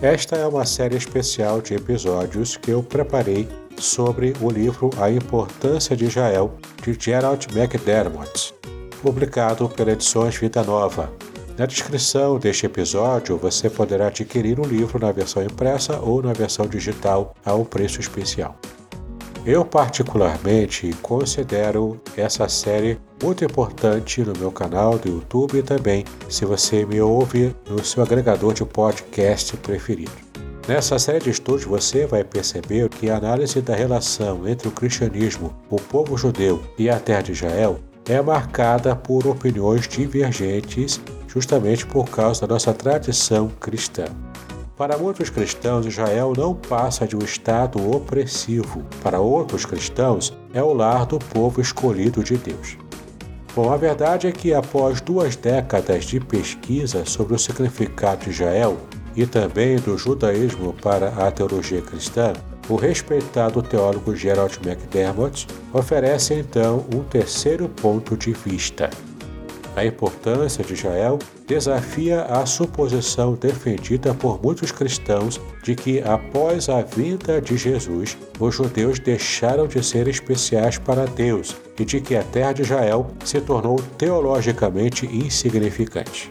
Esta é uma série especial de episódios que eu preparei sobre o livro A Importância de Israel, de Gerald McDermott, publicado pela Edições Vida Nova. Na descrição deste episódio você poderá adquirir o livro na versão impressa ou na versão digital a um preço especial. Eu, particularmente, considero essa série muito importante no meu canal do YouTube e também se você me ouve no seu agregador de podcast preferido. Nessa série de estudos você vai perceber que a análise da relação entre o cristianismo, o povo judeu e a terra de Israel é marcada por opiniões divergentes justamente por causa da nossa tradição cristã. Para muitos cristãos, Israel não passa de um estado opressivo. Para outros cristãos, é o lar do povo escolhido de Deus. Bom, a verdade é que após duas décadas de pesquisa sobre o significado de Israel e também do judaísmo para a teologia cristã, o respeitado teólogo Gerald McDermott oferece então um terceiro ponto de vista. A importância de Israel desafia a suposição defendida por muitos cristãos de que, após a vinda de Jesus, os judeus deixaram de ser especiais para Deus e de que a terra de Israel se tornou teologicamente insignificante.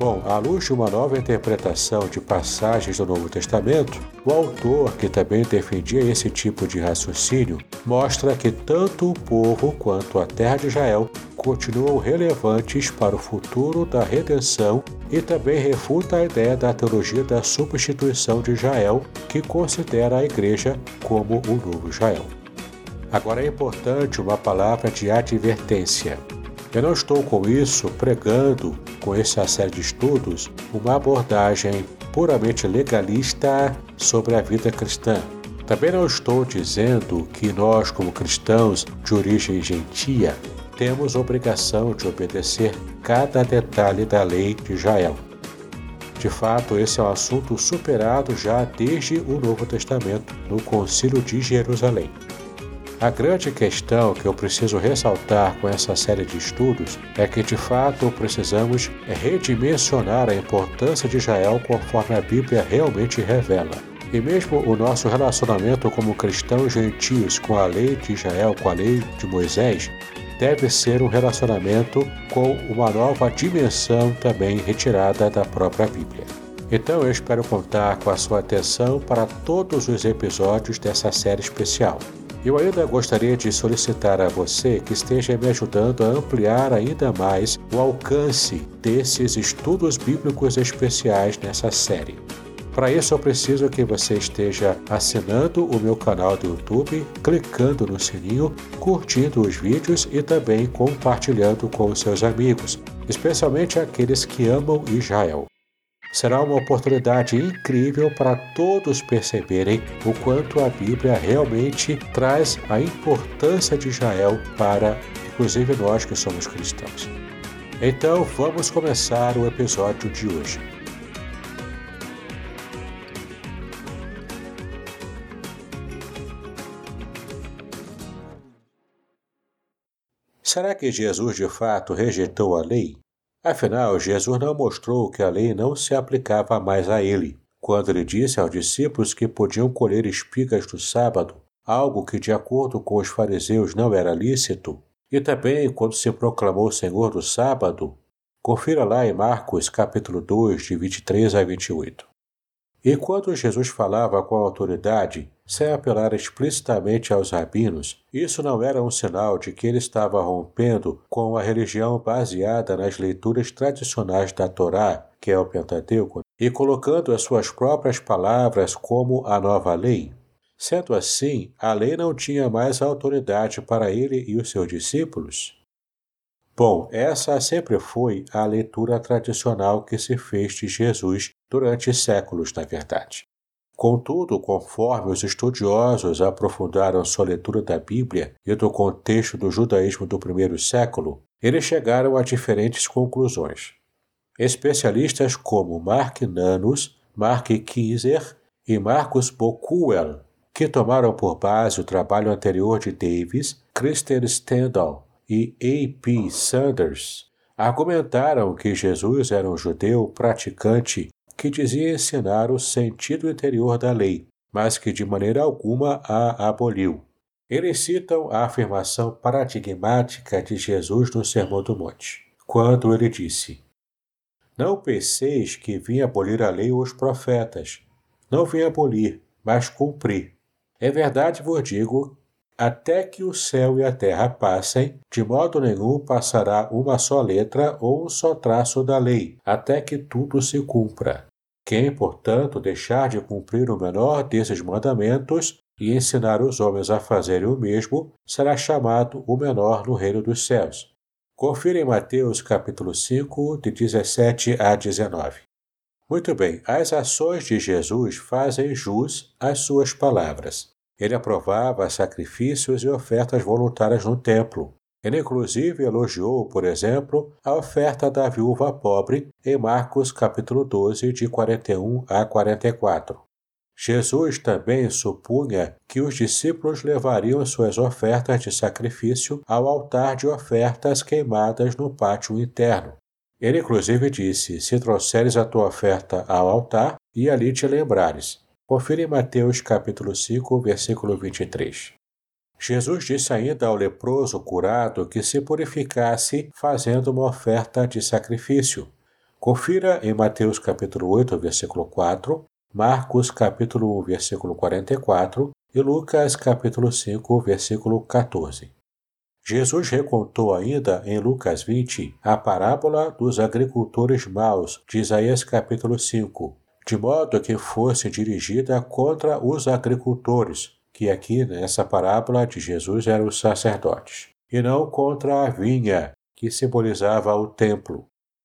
Bom, à luz de uma nova interpretação de passagens do Novo Testamento, o autor, que também defendia esse tipo de raciocínio, mostra que tanto o povo quanto a terra de Israel continuam relevantes para o futuro da redenção e também refuta a ideia da teologia da substituição de Israel, que considera a igreja como o novo Israel. Agora é importante uma palavra de advertência. Eu não estou com isso pregando, com essa série de estudos, uma abordagem puramente legalista sobre a vida cristã. Também não estou dizendo que nós, como cristãos de origem gentia, temos obrigação de obedecer cada detalhe da lei de Israel. De fato, esse é um assunto superado já desde o Novo Testamento, no Concílio de Jerusalém. A grande questão que eu preciso ressaltar com essa série de estudos é que de fato precisamos redimensionar a importância de Israel conforme a Bíblia realmente revela. E mesmo o nosso relacionamento como cristãos gentios com a lei de Israel, com a lei de Moisés, deve ser um relacionamento com uma nova dimensão também retirada da própria Bíblia. Então eu espero contar com a sua atenção para todos os episódios dessa série especial. Eu ainda gostaria de solicitar a você que esteja me ajudando a ampliar ainda mais o alcance desses estudos bíblicos especiais nessa série. Para isso, eu preciso que você esteja assinando o meu canal do YouTube, clicando no sininho, curtindo os vídeos e também compartilhando com seus amigos, especialmente aqueles que amam Israel. Será uma oportunidade incrível para todos perceberem o quanto a Bíblia realmente traz a importância de Israel para, inclusive, nós que somos cristãos. Então, vamos começar o episódio de hoje. Será que Jesus de fato rejeitou a lei? Afinal, Jesus não mostrou que a lei não se aplicava mais a ele, quando ele disse aos discípulos que podiam colher espigas no sábado, algo que, de acordo com os fariseus, não era lícito, e também quando se proclamou Senhor do sábado. Confira lá em Marcos capítulo 2, de 23 a 28. E quando Jesus falava com autoridade, sem apelar explicitamente aos rabinos, isso não era um sinal de que ele estava rompendo com a religião baseada nas leituras tradicionais da Torá, que é o Pentateuco, e colocando as suas próprias palavras como a nova lei. Sendo assim, a lei não tinha mais autoridade para ele e os seus discípulos? Bom, essa sempre foi a leitura tradicional que se fez de Jesus durante séculos, na verdade. Contudo, conforme os estudiosos aprofundaram sua leitura da Bíblia e do contexto do judaísmo do primeiro século, eles chegaram a diferentes conclusões. Especialistas como Mark Nanus, Mark Kieser e Marcus Bokuel, que tomaram por base o trabalho anterior de Davis, Kristen Stendhal e A.P. Sanders, argumentaram que Jesus era um judeu praticante que dizia ensinar o sentido interior da lei, mas que de maneira alguma a aboliu. Eles citam a afirmação paradigmática de Jesus no Sermão do Monte, quando ele disse: Não penseis que vim abolir a lei ou os profetas. Não vim abolir, mas cumprir. É verdade vos digo até que o céu e a terra passem, de modo nenhum passará uma só letra ou um só traço da lei, até que tudo se cumpra. Quem, portanto, deixar de cumprir o menor desses mandamentos e ensinar os homens a fazerem o mesmo, será chamado o menor no reino dos céus. Confira em Mateus capítulo 5, de 17 a 19. Muito bem, as ações de Jesus fazem jus às suas palavras. Ele aprovava sacrifícios e ofertas voluntárias no templo. Ele inclusive elogiou, por exemplo, a oferta da viúva pobre em Marcos capítulo 12, de 41 a 44. Jesus também supunha que os discípulos levariam suas ofertas de sacrifício ao altar de ofertas queimadas no pátio interno. Ele inclusive disse: Se trouxeres a tua oferta ao altar e ali te lembrares, Confira em Mateus capítulo 5, versículo 23. Jesus disse ainda ao leproso curado que se purificasse fazendo uma oferta de sacrifício. Confira em Mateus capítulo 8, versículo 4, Marcos capítulo 1, versículo 44 e Lucas capítulo 5, versículo 14. Jesus recontou ainda em Lucas 20 a parábola dos agricultores maus de Isaías capítulo 5, de modo que fosse dirigida contra os agricultores, que aqui nessa parábola de Jesus eram os sacerdotes, e não contra a vinha, que simbolizava o templo.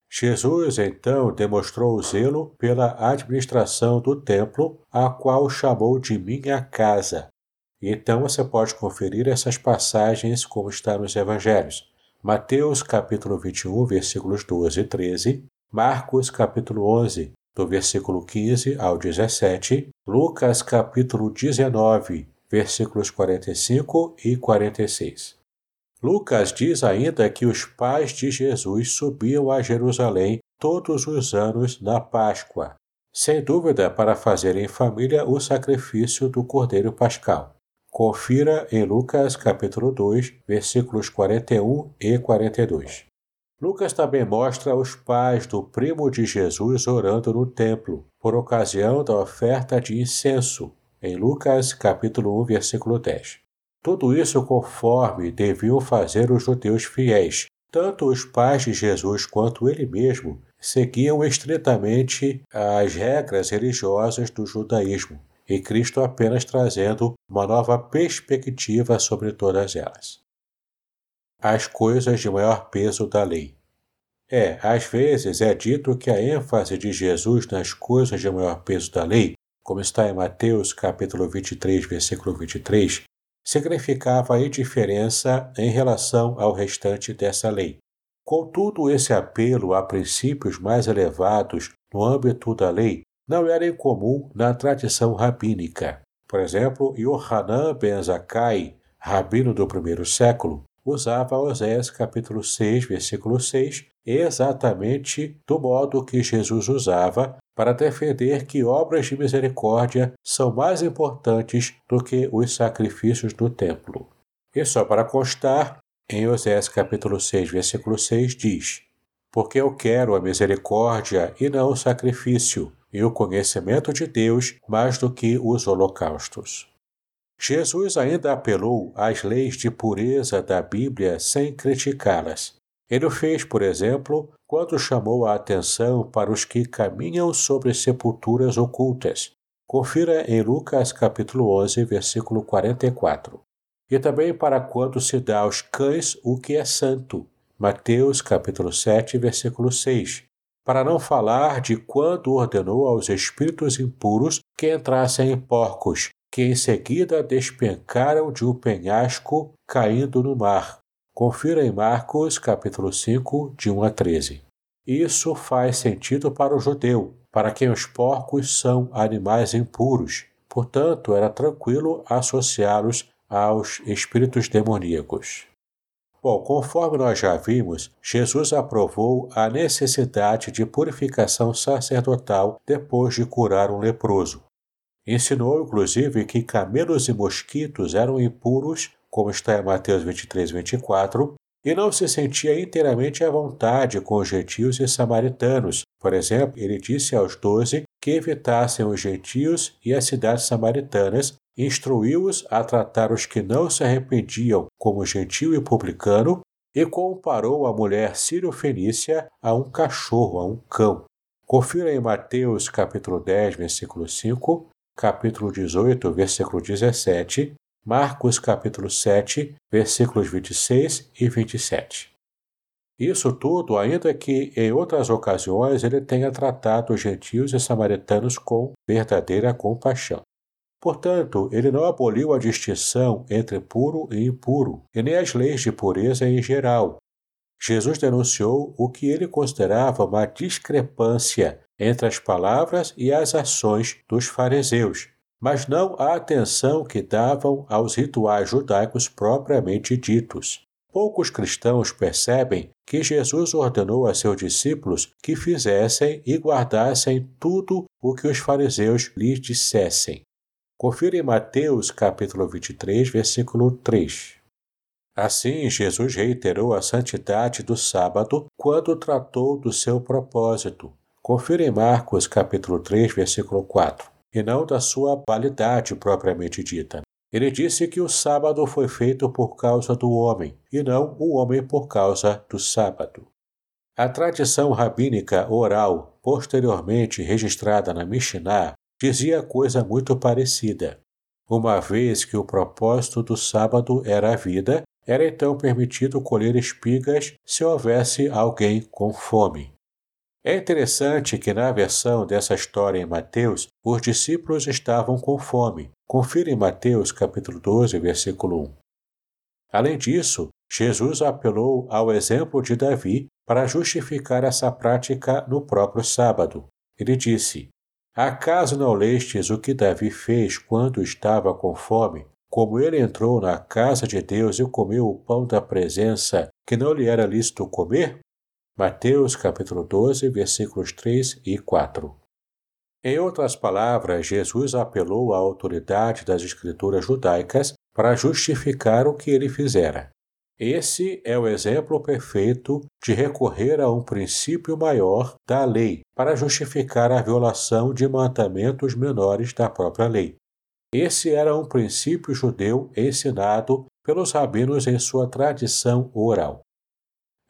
Jesus então demonstrou o zelo pela administração do templo, a qual chamou de minha casa. Então você pode conferir essas passagens como está nos evangelhos. Mateus capítulo 21, versículos 12 e 13, Marcos capítulo 11, do versículo 15 ao 17, Lucas capítulo 19, versículos 45 e 46. Lucas diz ainda que os pais de Jesus subiam a Jerusalém todos os anos na Páscoa, sem dúvida para fazer em família o sacrifício do Cordeiro Pascal. Confira em Lucas capítulo 2, versículos 41 e 42. Lucas também mostra os pais do primo de Jesus orando no templo, por ocasião da oferta de incenso, em Lucas capítulo 1, versículo 10. Tudo isso conforme deviam fazer os judeus fiéis. Tanto os pais de Jesus quanto ele mesmo seguiam estritamente as regras religiosas do judaísmo, e Cristo apenas trazendo uma nova perspectiva sobre todas elas as coisas de maior peso da lei. É, às vezes é dito que a ênfase de Jesus nas coisas de maior peso da lei, como está em Mateus capítulo 23, versículo 23, significava indiferença em relação ao restante dessa lei. Contudo, esse apelo a princípios mais elevados no âmbito da lei não era incomum na tradição rabínica. Por exemplo, Yohanan ben Zakkai, rabino do primeiro século, usava Oséias capítulo 6, versículo 6, exatamente do modo que Jesus usava para defender que obras de misericórdia são mais importantes do que os sacrifícios do templo. E só para constar, em Oséias capítulo 6, versículo 6 diz: Porque eu quero a misericórdia e não o sacrifício, e o conhecimento de Deus mais do que os holocaustos. Jesus ainda apelou às leis de pureza da Bíblia sem criticá-las. Ele o fez, por exemplo, quando chamou a atenção para os que caminham sobre sepulturas ocultas. Confira em Lucas capítulo 11, versículo 44. E também para quando se dá aos cães o que é santo. Mateus capítulo 7, versículo 6. Para não falar de quando ordenou aos espíritos impuros que entrassem em porcos, que em seguida despencaram de um penhasco caindo no mar. Confira em Marcos capítulo 5, de 1 a 13. Isso faz sentido para o judeu, para quem os porcos são animais impuros. Portanto, era tranquilo associá-los aos espíritos demoníacos. Bom, conforme nós já vimos, Jesus aprovou a necessidade de purificação sacerdotal depois de curar um leproso. Ensinou, inclusive, que camelos e mosquitos eram impuros, como está em Mateus 23, 24, e não se sentia inteiramente à vontade com os gentios e samaritanos. Por exemplo, ele disse aos doze que evitassem os gentios e as cidades samaritanas, instruiu-os a tratar os que não se arrependiam como gentil e publicano, e comparou a mulher sírio-fenícia a um cachorro, a um cão. Confira em Mateus capítulo 10, versículo 5, capítulo 18, versículo 17, Marcos capítulo 7, versículos 26 e 27. Isso tudo, ainda que em outras ocasiões ele tenha tratado os gentios e samaritanos com verdadeira compaixão. Portanto, ele não aboliu a distinção entre puro e impuro, e nem as leis de pureza em geral. Jesus denunciou o que ele considerava uma discrepância entre as palavras e as ações dos fariseus, mas não a atenção que davam aos rituais judaicos propriamente ditos. Poucos cristãos percebem que Jesus ordenou a seus discípulos que fizessem e guardassem tudo o que os fariseus lhes dissessem. Confira em Mateus capítulo 23, versículo 3. Assim, Jesus reiterou a santidade do sábado quando tratou do seu propósito. Confira em Marcos capítulo 3, versículo 4, e não da sua validade propriamente dita. Ele disse que o sábado foi feito por causa do homem, e não o homem por causa do sábado. A tradição rabínica oral, posteriormente registrada na Mishnah, dizia coisa muito parecida. Uma vez que o propósito do sábado era a vida, era então permitido colher espigas se houvesse alguém com fome. É interessante que na versão dessa história em Mateus, os discípulos estavam com fome. Confira em Mateus capítulo 12, versículo 1. Além disso, Jesus apelou ao exemplo de Davi para justificar essa prática no próprio sábado. Ele disse: Acaso não lestes o que Davi fez quando estava com fome? Como ele entrou na casa de Deus e comeu o pão da presença que não lhe era lícito comer? Mateus capítulo 12, versículos 3 e 4. Em outras palavras, Jesus apelou à autoridade das escrituras judaicas para justificar o que ele fizera. Esse é o exemplo perfeito de recorrer a um princípio maior da lei para justificar a violação de mandamentos menores da própria lei. Esse era um princípio judeu ensinado pelos rabinos em sua tradição oral.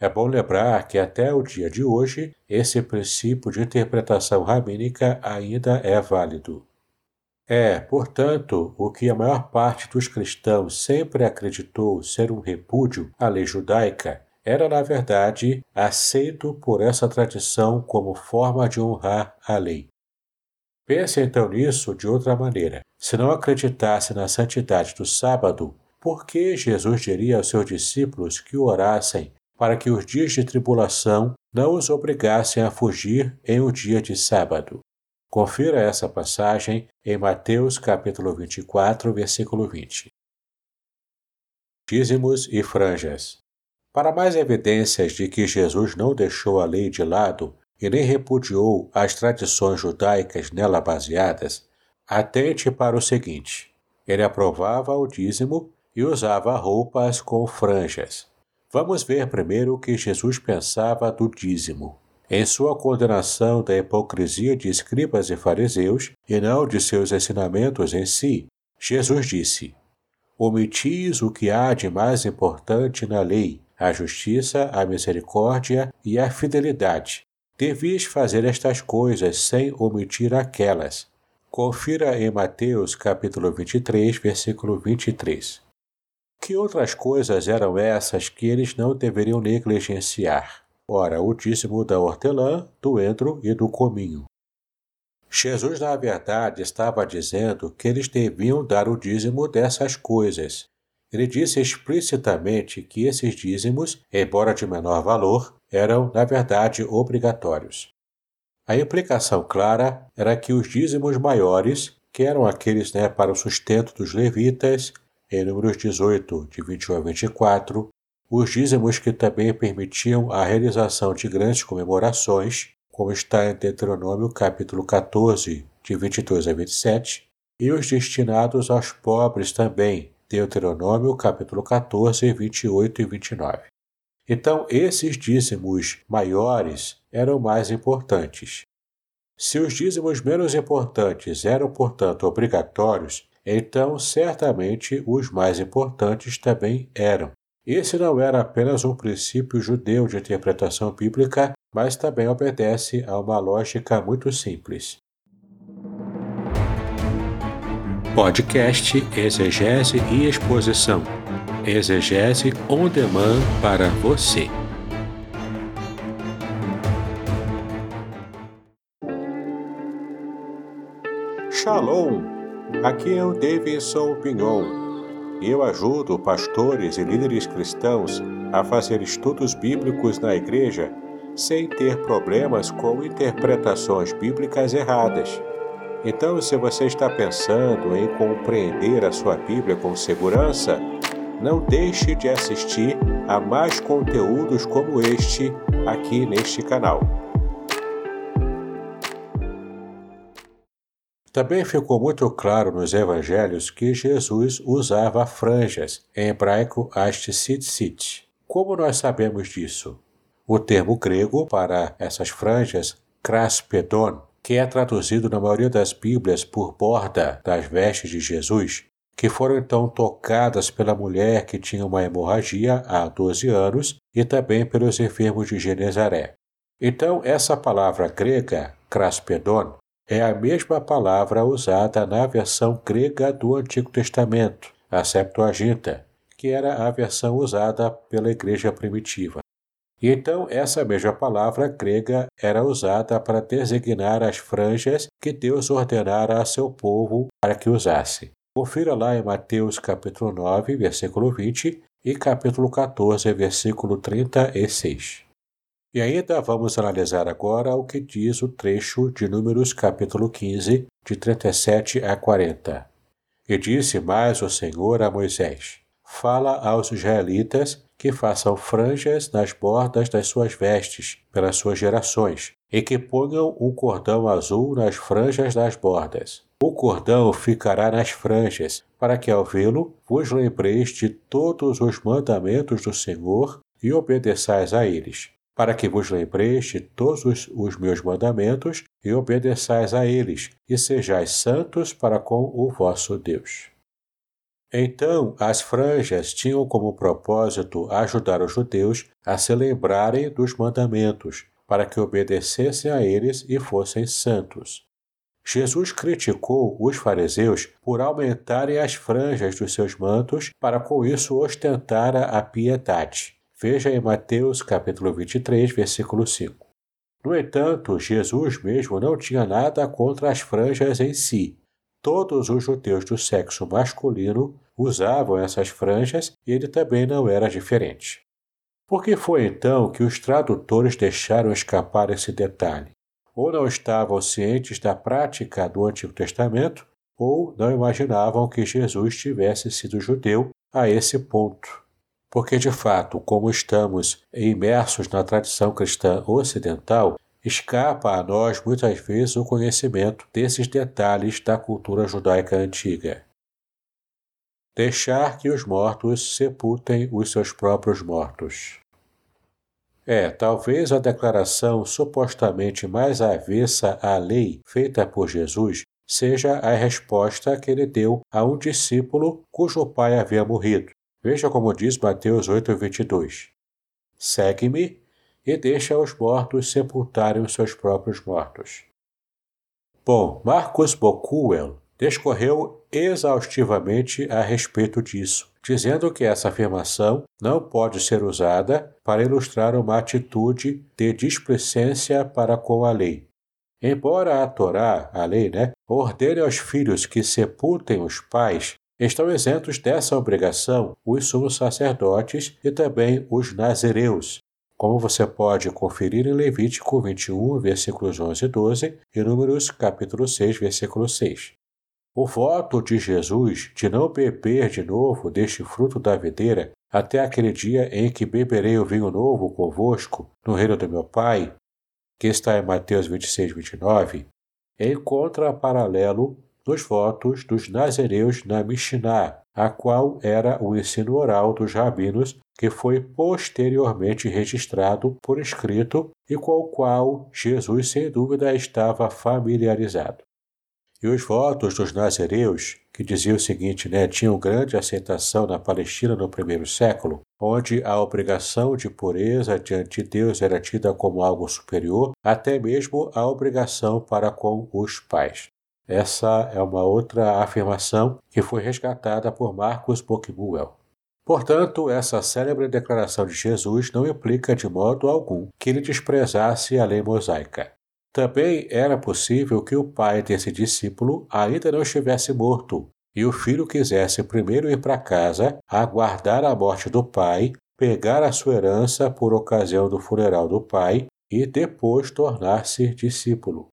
É bom lembrar que até o dia de hoje esse princípio de interpretação rabínica ainda é válido. É, portanto, o que a maior parte dos cristãos sempre acreditou ser um repúdio à lei judaica era, na verdade, aceito por essa tradição como forma de honrar a lei. Pense então nisso de outra maneira. Se não acreditasse na santidade do sábado, por que Jesus diria aos seus discípulos que orassem para que os dias de tribulação não os obrigassem a fugir em um dia de sábado? Confira essa passagem em Mateus capítulo 24, versículo 20. Dízimos e franjas. Para mais evidências de que Jesus não deixou a lei de lado e nem repudiou as tradições judaicas nela baseadas, atente para o seguinte: ele aprovava o dízimo e usava roupas com franjas. Vamos ver primeiro o que Jesus pensava do dízimo. Em sua condenação da hipocrisia de escribas e fariseus, e não de seus ensinamentos em si, Jesus disse: Omitis o que há de mais importante na lei, a justiça, a misericórdia e a fidelidade. Devias fazer estas coisas sem omitir aquelas. Confira em Mateus capítulo 23, versículo 23. Que outras coisas eram essas que eles não deveriam negligenciar? Ora, o dízimo da hortelã, do endro e do cominho. Jesus, na verdade, estava dizendo que eles deviam dar o dízimo dessas coisas. Ele disse explicitamente que esses dízimos, embora de menor valor, eram, na verdade, obrigatórios. A implicação clara era que os dízimos maiores, que eram aqueles né, para o sustento dos levitas, em Números 18, de 21 a 24, os dízimos que também permitiam a realização de grandes comemorações, como está em Deuteronômio capítulo 14, de 22 a 27, e os destinados aos pobres também, Deuteronômio capítulo 14, 28 e 29. Então, esses dízimos maiores eram mais importantes. Se os dízimos menos importantes eram, portanto, obrigatórios, então certamente os mais importantes também eram. Esse não era apenas um princípio judeu de interpretação bíblica, mas também obedece a uma lógica muito simples. Podcast Exegese e Exposição. Exegese on demand para você. Shalom! Aqui é o Davidson Pignon. Eu ajudo pastores e líderes cristãos a fazer estudos bíblicos na igreja sem ter problemas com interpretações bíblicas erradas. Então, se você está pensando em compreender a sua Bíblia com segurança, não deixe de assistir a mais conteúdos como este aqui neste canal. Também ficou muito claro nos evangelhos que Jesus usava franjas, em hebraico asticit. Como nós sabemos disso? O termo grego para essas franjas, kraspedon, que é traduzido na maioria das Bíblias por borda das vestes de Jesus, que foram então tocadas pela mulher que tinha uma hemorragia há 12 anos e também pelos enfermos de Genezaré. Então, essa palavra grega, kraspedon, é a mesma palavra usada na versão grega do Antigo Testamento, a Septuaginta, que era a versão usada pela igreja primitiva. Então essa mesma palavra grega era usada para designar as franjas que Deus ordenara a seu povo para que usasse. Confira lá em Mateus capítulo 9, versículo 20 e capítulo 14, versículo 36. E ainda vamos analisar agora o que diz o trecho de Números capítulo 15, de 37 a 40. E disse mais o Senhor a Moisés: Fala aos israelitas que façam franjas nas bordas das suas vestes, pelas suas gerações, e que ponham um cordão azul nas franjas das bordas. O cordão ficará nas franjas, para que ao vê-lo vos lembreis de todos os mandamentos do Senhor e obedeçais a eles. Para que vos lembreis de todos os meus mandamentos e obedeçais a eles, e sejais santos para com o vosso Deus. Então, as franjas tinham como propósito ajudar os judeus a se lembrarem dos mandamentos, para que obedecessem a eles e fossem santos. Jesus criticou os fariseus por aumentarem as franjas dos seus mantos para com isso ostentar a piedade. Veja em Mateus capítulo 23, versículo 5. No entanto, Jesus mesmo não tinha nada contra as franjas em si. Todos os judeus do sexo masculino usavam essas franjas e ele também não era diferente. Por que foi então que os tradutores deixaram escapar esse detalhe? Ou não estavam cientes da prática do Antigo Testamento, ou não imaginavam que Jesus tivesse sido judeu a esse ponto. Porque, de fato, como estamos imersos na tradição cristã ocidental, escapa a nós muitas vezes o conhecimento desses detalhes da cultura judaica antiga deixar que os mortos sepultem os seus próprios mortos. É, talvez a declaração supostamente mais avessa à lei feita por Jesus seja a resposta que ele deu a um discípulo cujo pai havia morrido. Veja como diz Mateus 8:22. Segue-me e deixa os mortos sepultarem os seus próprios mortos. Bom, Marcos Bocuel discorreu exaustivamente a respeito disso, dizendo que essa afirmação não pode ser usada para ilustrar uma atitude de displicência para com a lei. Embora a Torá, a lei, né, ordene aos filhos que sepultem os pais, estão isentos dessa obrigação os sumos sacerdotes e também os nazireus, como você pode conferir em Levítico 21, versículos 11 e 12 e Números capítulo 6, versículo 6. O voto de Jesus de não beber de novo deste fruto da videira até aquele dia em que beberei o vinho novo convosco no reino do meu Pai, que está em Mateus 26, 29, encontra paralelo nos votos dos nazireus na Mishnah, a qual era o ensino oral dos rabinos que foi posteriormente registrado por escrito e com o qual Jesus sem dúvida estava familiarizado. E os votos dos nazireus, que diziam o seguinte, né, tinham grande aceitação na Palestina no primeiro século, onde a obrigação de pureza diante de Deus era tida como algo superior, até mesmo a obrigação para com os pais. Essa é uma outra afirmação que foi resgatada por Marcos Bocmuel. Portanto, essa célebre declaração de Jesus não implica de modo algum que ele desprezasse a lei mosaica. Também era possível que o pai desse discípulo ainda não estivesse morto e o filho quisesse primeiro ir para casa, aguardar a morte do pai, pegar a sua herança por ocasião do funeral do pai e depois tornar-se discípulo.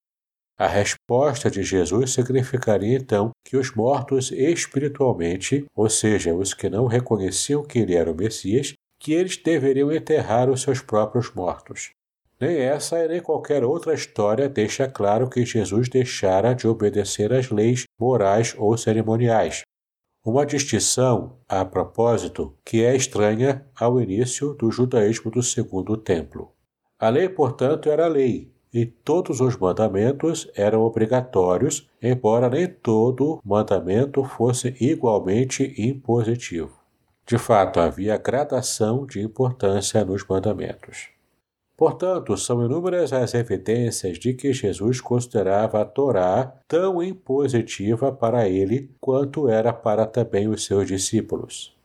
A resposta de Jesus significaria então que os mortos espiritualmente, ou seja, os que não reconheciam que ele era o Messias, que eles deveriam enterrar os seus próprios mortos. Nem essa nem qualquer outra história deixa claro que Jesus deixara de obedecer às leis morais ou cerimoniais. Uma distinção, a propósito, que é estranha ao início do judaísmo do Segundo Templo. A lei, portanto, era lei, e todos os mandamentos eram obrigatórios, embora nem todo mandamento fosse igualmente impositivo. De fato, havia gradação de importância nos mandamentos. Portanto, são inúmeras as evidências de que Jesus considerava a Torá tão impositiva para ele quanto era para também os seus discípulos.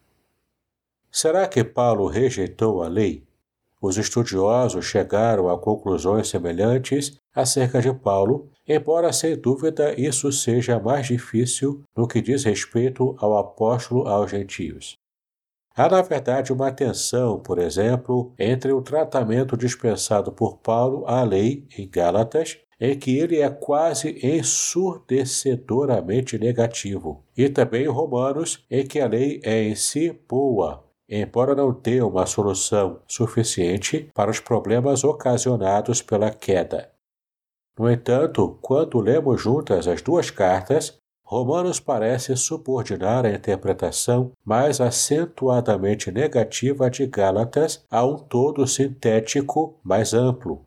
Será que Paulo rejeitou a lei? Os estudiosos chegaram a conclusões semelhantes acerca de Paulo, embora sem dúvida isso seja mais difícil no que diz respeito ao apóstolo aos gentios. Há, na verdade, uma tensão, por exemplo, entre o tratamento dispensado por Paulo à lei em Gálatas, em que ele é quase ensurdecedoramente negativo, e também em Romanos, em que a lei é em si boa, embora não tenha uma solução suficiente para os problemas ocasionados pela queda. No entanto, quando lemos juntas as duas cartas, Romanos parece subordinar a interpretação mais acentuadamente negativa de Gálatas a um todo sintético mais amplo.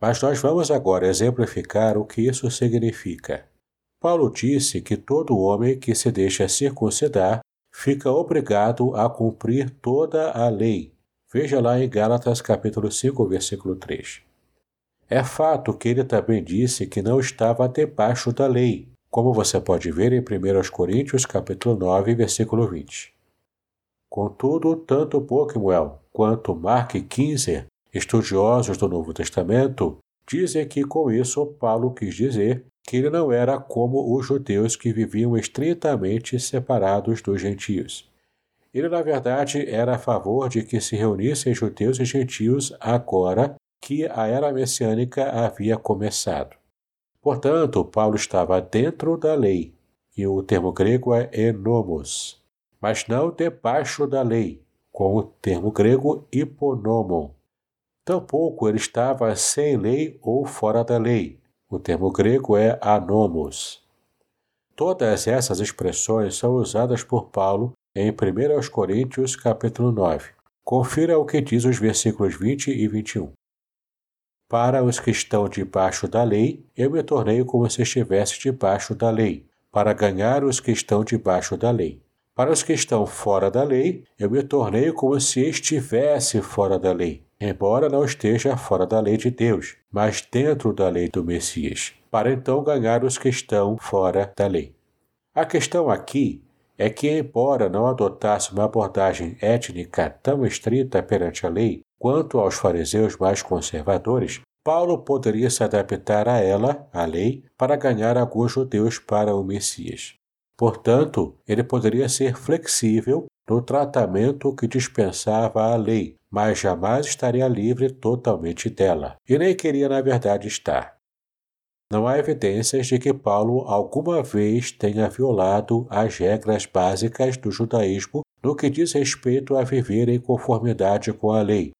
Mas nós vamos agora exemplificar o que isso significa. Paulo disse que todo homem que se deixa circuncidar fica obrigado a cumprir toda a lei. Veja lá em Gálatas capítulo 5, versículo 3. É fato que ele também disse que não estava debaixo da lei, como você pode ver em 1 Coríntios capítulo 9, versículo 20. Contudo, tanto Bockmuel quanto Mark Kinzer, estudiosos do Novo Testamento, dizem que com isso Paulo quis dizer que ele não era como os judeus que viviam estritamente separados dos gentios. Ele, na verdade, era a favor de que se reunissem judeus e gentios agora que a era messiânica havia começado. Portanto, Paulo estava dentro da lei, e o termo grego é enomos, mas não debaixo da lei, com o termo grego hiponomon. Tampouco ele estava sem lei ou fora da lei, o termo grego é anomos. Todas essas expressões são usadas por Paulo em 1 Coríntios capítulo 9. Confira o que diz os versículos 20 e 21. Para os que estão debaixo da lei, eu me tornei como se estivesse debaixo da lei, para ganhar os que estão debaixo da lei. Para os que estão fora da lei, eu me tornei como se estivesse fora da lei, embora não esteja fora da lei de Deus, mas dentro da lei do Messias, para então ganhar os que estão fora da lei. A questão aqui é que, embora não adotasse uma abordagem étnica tão estrita perante a lei quanto aos fariseus mais conservadores, Paulo poderia se adaptar a ela, a lei, para ganhar alguns judeus para o Messias. Portanto, ele poderia ser flexível no tratamento que dispensava a lei, mas jamais estaria livre totalmente dela, e nem queria, na verdade, estar. Não há evidências de que Paulo alguma vez tenha violado as regras básicas do judaísmo no que diz respeito a viver em conformidade com a lei.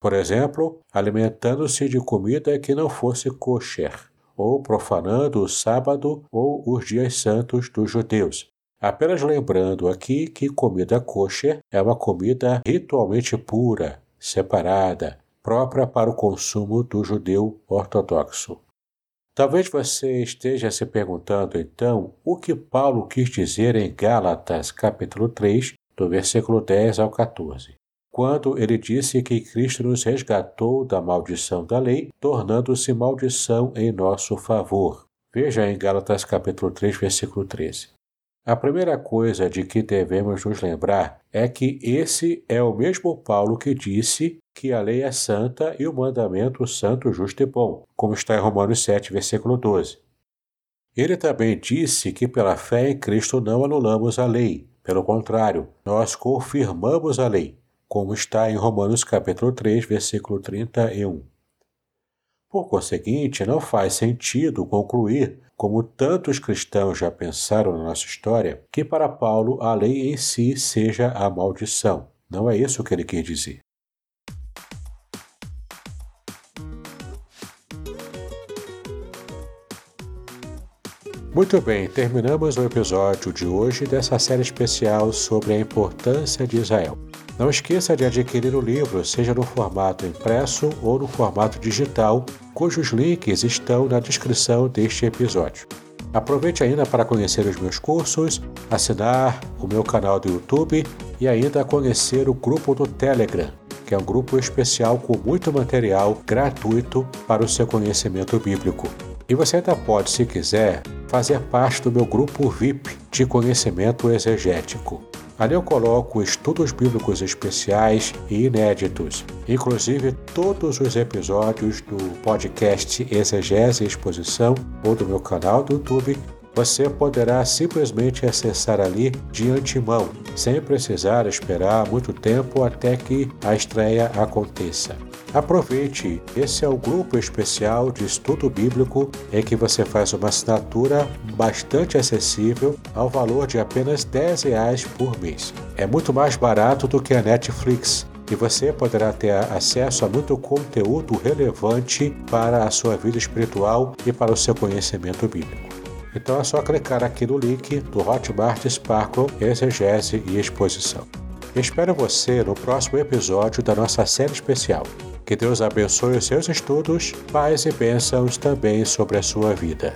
Por exemplo, alimentando-se de comida que não fosse kosher, ou profanando o sábado ou os dias santos dos judeus. Apenas lembrando aqui que comida kosher é uma comida ritualmente pura, separada, própria para o consumo do judeu ortodoxo. Talvez você esteja se perguntando então o que Paulo quis dizer em Gálatas capítulo 3, do versículo 10 ao 14, quando ele disse que Cristo nos resgatou da maldição da lei, tornando-se maldição em nosso favor. Veja em Gálatas capítulo 3, versículo 13. A primeira coisa de que devemos nos lembrar é que esse é o mesmo Paulo que disse que a lei é santa e o mandamento santo, justo e bom, como está em Romanos 7, versículo 12. Ele também disse que pela fé em Cristo não anulamos a lei, pelo contrário, nós confirmamos a lei, como está em Romanos capítulo 3, versículo 31. Por conseguinte, não faz sentido concluir como tantos cristãos já pensaram na nossa história, que para Paulo a lei em si seja a maldição. Não é isso que ele quer dizer. Muito bem, terminamos o episódio de hoje dessa série especial sobre a importância de Israel. Não esqueça de adquirir o livro, seja no formato impresso ou no formato digital, cujos links estão na descrição deste episódio. Aproveite ainda para conhecer os meus cursos, assinar o meu canal do YouTube e ainda conhecer o grupo do Telegram, que é um grupo especial com muito material gratuito para o seu conhecimento bíblico. E você ainda pode, se quiser, fazer parte do meu grupo VIP de conhecimento exegético. Ali eu coloco estudos bíblicos especiais e inéditos, inclusive todos os episódios do podcast Exegese e Exposição ou do meu canal do YouTube. Você poderá simplesmente acessar ali de antemão, sem precisar esperar muito tempo até que a estreia aconteça. Aproveite, esse é o grupo especial de estudo bíblico em que você faz uma assinatura bastante acessível ao valor de apenas 10 reais por mês. É muito mais barato do que a Netflix e você poderá ter acesso a muito conteúdo relevante para a sua vida espiritual e para o seu conhecimento bíblico. Então é só clicar aqui no link do Hotmart Sparkle Exegese e Exposição. Espero você no próximo episódio da nossa série especial. Que Deus abençoe os seus estudos, paz e bênçãos também sobre a sua vida.